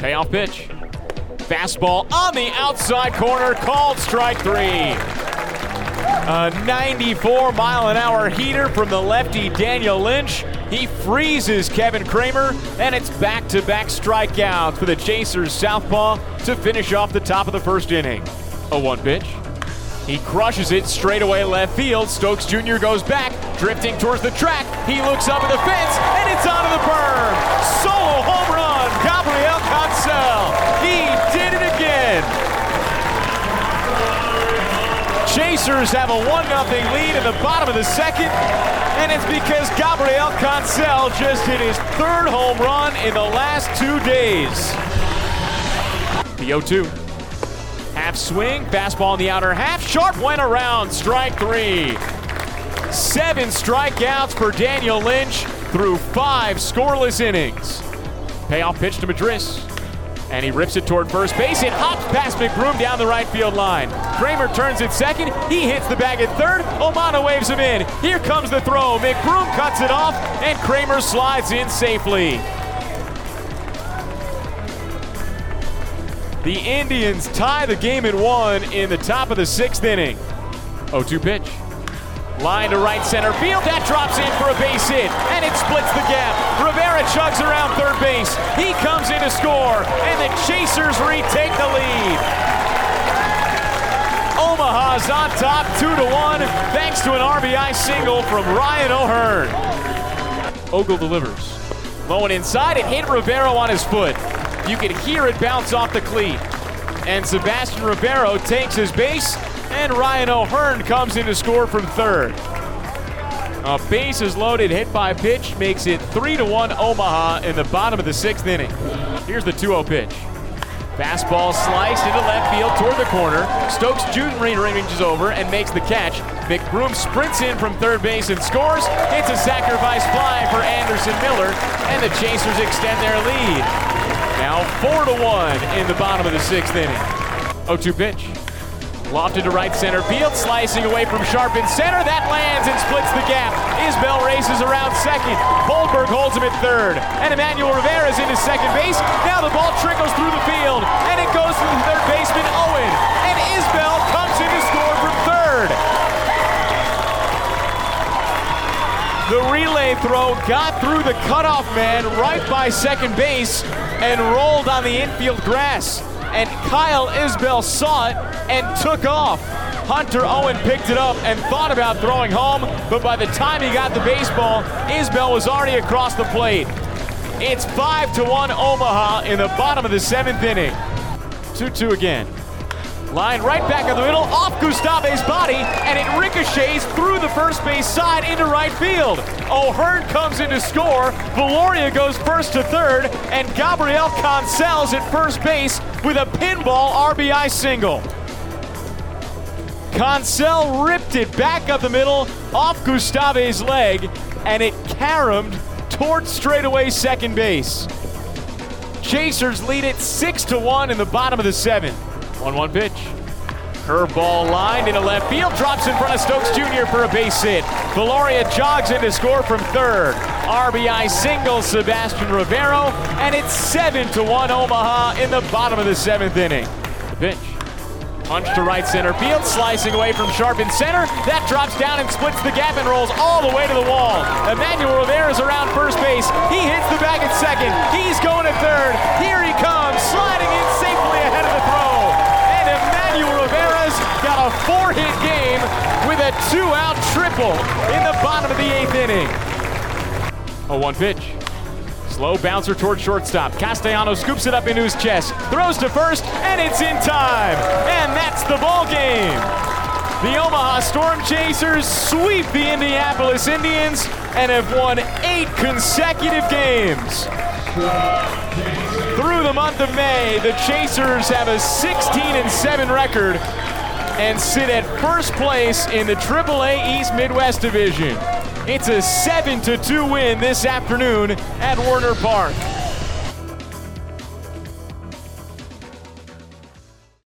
Payoff pitch. Fastball on the outside corner, called strike three. A 94 mile an hour heater from the lefty Daniel Lynch. He freezes Kevin Kramer, and it's back to back strikeouts for the Chasers Southpaw to finish off the top of the first inning. A one pitch. He crushes it straight away left field. Stokes Jr. goes back, drifting towards the track. He looks up at the fence, and it's onto the berm. Solo home run, Gabriel Cancel. He did it again. Chasers have a 1 0 lead in the bottom of the second, and it's because Gabriel Cancel just hit his third home run in the last two days. The 0 2. Half swing, fastball in the outer half. Sharp went around, strike three. Seven strikeouts for Daniel Lynch through five scoreless innings. Payoff pitch to Madris. And he rips it toward first base. It hops past McBroom down the right field line. Kramer turns it second. He hits the bag at third. Omana waves him in. Here comes the throw. McBroom cuts it off, and Kramer slides in safely. The Indians tie the game at one in the top of the sixth inning. 0 2 pitch. Line to right center field. That drops in for a base hit, and it splits the gap. Rivera chugs around third base. He comes in to score, and the Chasers retake the lead. Omaha's on top, two to one, thanks to an RBI single from Ryan O'Hearn. Ogle delivers. Low and inside, it hit Rivero on his foot. You can hear it bounce off the cleat. And Sebastian Rivero takes his base, and Ryan O'Hearn comes in to score from third. A base is loaded, hit by pitch, makes it 3 to 1 Omaha in the bottom of the sixth inning. Here's the 2 0 pitch. Fastball sliced into left field toward the corner. Stokes Jr. ranges over and makes the catch. McBroom sprints in from third base and scores. It's a sacrifice fly for Anderson Miller, and the Chasers extend their lead. Now 4 to 1 in the bottom of the sixth inning. 0 2 pitch. Lofted to right center field, slicing away from Sharp in center. That lands and splits the gap. Isbell races around second. Goldberg holds him at third. And Emmanuel Rivera is into second base. Now the ball trickles through the field, and it goes to the third baseman, Owen. And Isbell comes in to score from third. The relay throw got through the cutoff man right by second base and rolled on the infield grass. And Kyle Isbell saw it and took off. Hunter Owen picked it up and thought about throwing home, but by the time he got the baseball, Isbell was already across the plate. It's 5 to 1 Omaha in the bottom of the seventh inning. 2 2 again. Line right back in the middle, off Gustave's body, and it ricochets through the first base side into right field. O'Hearn comes in to score, Valoria goes first to third, and Gabriel Cancel's at first base with a pinball RBI single. Cancel ripped it back up the middle off Gustave's leg, and it caromed toward straightaway second base. Chasers lead it 6 to 1 in the bottom of the seventh. 1 1 pitch. Curveball lined into left field, drops in front of Stokes Jr. for a base hit. Valoria jogs in to score from third. RBI single Sebastian Rivero, and it's 7 to 1 Omaha in the bottom of the seventh inning. The pitch. Punch to right center field, slicing away from Sharp in center. That drops down and splits the gap and rolls all the way to the wall. Emmanuel Rivera is around first base. He hits the bag at second. He's going to third. Here he comes, sliding in safely ahead of the throw. A four-hit game with a two-out triple in the bottom of the eighth inning. A one pitch. Slow bouncer toward shortstop. Castellano scoops it up into his chest, throws to first, and it's in time. And that's the ball game. The Omaha Storm Chasers sweep the Indianapolis Indians and have won eight consecutive games. Through the month of May, the Chasers have a 16 and 7 record and sit at first place in the AAA East Midwest Division. It's a 7 to 2 win this afternoon at Werner Park.